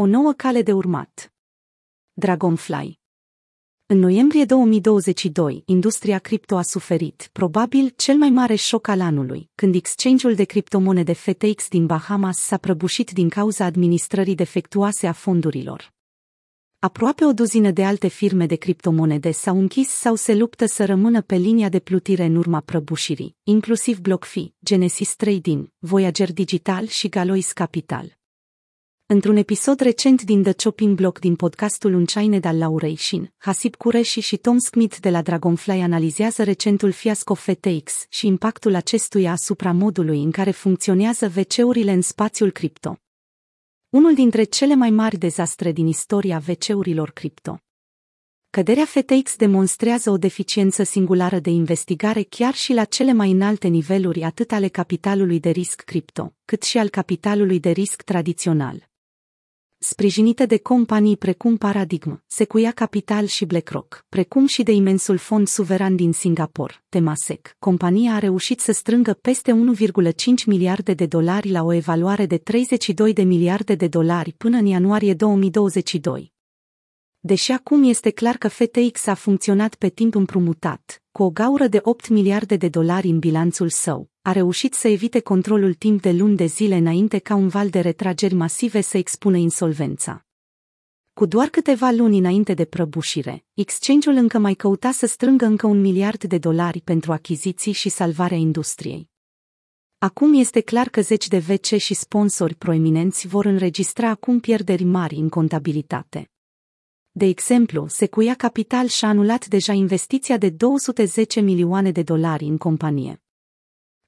o nouă cale de urmat. Dragonfly În noiembrie 2022, industria cripto a suferit, probabil, cel mai mare șoc al anului, când exchange-ul de criptomonede FTX din Bahamas s-a prăbușit din cauza administrării defectuoase a fondurilor. Aproape o duzină de alte firme de criptomonede s-au închis sau se luptă să rămână pe linia de plutire în urma prăbușirii, inclusiv BlockFi, Genesis Trading, Voyager Digital și Galois Capital. Într-un episod recent din The Chopping Block din podcastul Unchained al Laurei Shin, Hasib Kureshi și Tom Smith de la Dragonfly analizează recentul fiasco FTX și impactul acestuia asupra modului în care funcționează VC-urile în spațiul cripto. Unul dintre cele mai mari dezastre din istoria VC-urilor cripto. Căderea FTX demonstrează o deficiență singulară de investigare chiar și la cele mai înalte niveluri atât ale capitalului de risc cripto, cât și al capitalului de risc tradițional sprijinită de companii precum Paradigm, Sequoia Capital și BlackRock, precum și de imensul fond suveran din Singapore, Temasek. Compania a reușit să strângă peste 1,5 miliarde de dolari la o evaluare de 32 de miliarde de dolari până în ianuarie 2022. Deși acum este clar că FTX a funcționat pe timp împrumutat, cu o gaură de 8 miliarde de dolari în bilanțul său, a reușit să evite controlul timp de luni de zile înainte ca un val de retrageri masive să expună insolvența. Cu doar câteva luni înainte de prăbușire, exchange-ul încă mai căuta să strângă încă un miliard de dolari pentru achiziții și salvarea industriei. Acum este clar că zeci de VC și sponsori proeminenți vor înregistra acum pierderi mari în contabilitate. De exemplu, Sequoia Capital și-a anulat deja investiția de 210 milioane de dolari în companie.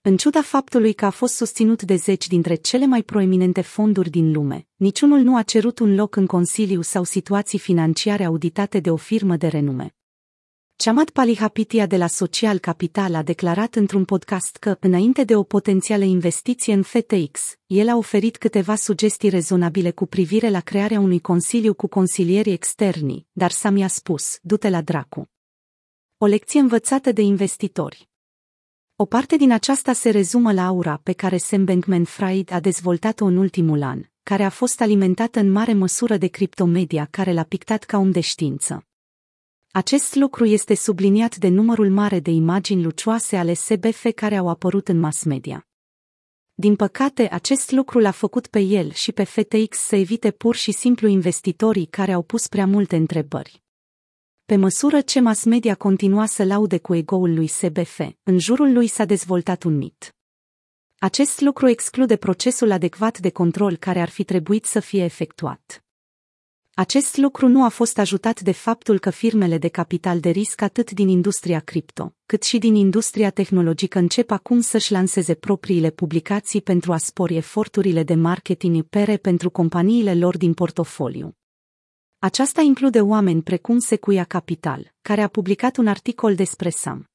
În ciuda faptului că a fost susținut de zeci dintre cele mai proeminente fonduri din lume, niciunul nu a cerut un loc în consiliu sau situații financiare auditate de o firmă de renume. Chamat Palihapitia de la Social Capital a declarat într-un podcast că, înainte de o potențială investiție în FTX, el a oferit câteva sugestii rezonabile cu privire la crearea unui consiliu cu consilieri externi, dar Sami a spus, du-te la dracu. O lecție învățată de investitori. O parte din aceasta se rezumă la aura pe care Sam Bankman-Fried a dezvoltat-o în ultimul an, care a fost alimentată în mare măsură de criptomedia care l-a pictat ca om de știință. Acest lucru este subliniat de numărul mare de imagini lucioase ale SBF care au apărut în mass media. Din păcate, acest lucru l-a făcut pe el și pe FTX să evite pur și simplu investitorii care au pus prea multe întrebări. Pe măsură ce mass media continua să laude cu egoul lui SBF, în jurul lui s-a dezvoltat un mit. Acest lucru exclude procesul adecvat de control care ar fi trebuit să fie efectuat. Acest lucru nu a fost ajutat de faptul că firmele de capital de risc atât din industria cripto, cât și din industria tehnologică încep acum să-și lanseze propriile publicații pentru a spori eforturile de marketing pere pentru companiile lor din portofoliu. Aceasta include oameni precum Sequoia Capital, care a publicat un articol despre SAM.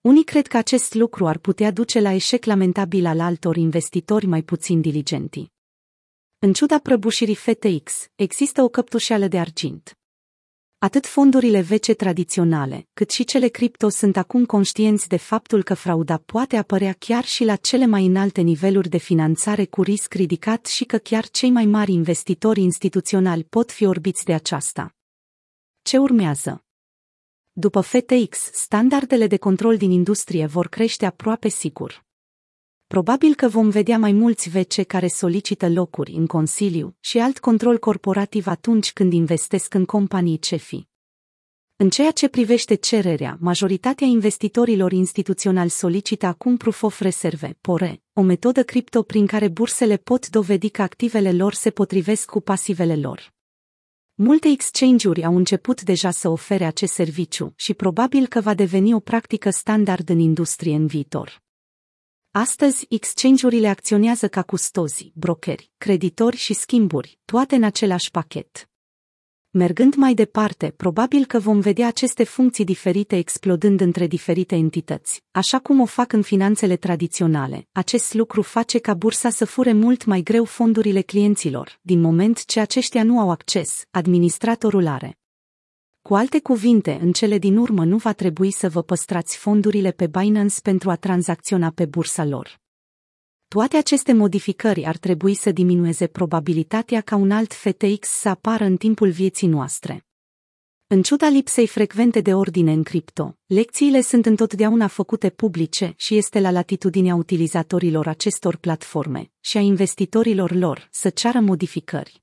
Unii cred că acest lucru ar putea duce la eșec lamentabil al altor investitori mai puțin diligenti. În ciuda prăbușirii FTX, există o căptușeală de argint. Atât fondurile vece tradiționale, cât și cele cripto sunt acum conștienți de faptul că frauda poate apărea chiar și la cele mai înalte niveluri de finanțare cu risc ridicat și că chiar cei mai mari investitori instituționali pot fi orbiți de aceasta. Ce urmează? După FTX, standardele de control din industrie vor crește aproape sigur. Probabil că vom vedea mai mulți VC care solicită locuri în Consiliu și alt control corporativ atunci când investesc în companii CEFI. În ceea ce privește cererea, majoritatea investitorilor instituționali solicită acum Proof of Reserve, PORE, o metodă cripto prin care bursele pot dovedi că activele lor se potrivesc cu pasivele lor. Multe exchange-uri au început deja să ofere acest serviciu și probabil că va deveni o practică standard în industrie în viitor. Astăzi, exchange-urile acționează ca custozii, brokeri, creditori și schimburi, toate în același pachet. Mergând mai departe, probabil că vom vedea aceste funcții diferite explodând între diferite entități, așa cum o fac în finanțele tradiționale. Acest lucru face ca bursa să fure mult mai greu fondurile clienților, din moment ce aceștia nu au acces, administratorul are. Cu alte cuvinte, în cele din urmă nu va trebui să vă păstrați fondurile pe Binance pentru a tranzacționa pe bursa lor. Toate aceste modificări ar trebui să diminueze probabilitatea ca un alt FTX să apară în timpul vieții noastre. În ciuda lipsei frecvente de ordine în cripto, lecțiile sunt întotdeauna făcute publice și este la latitudinea utilizatorilor acestor platforme și a investitorilor lor să ceară modificări.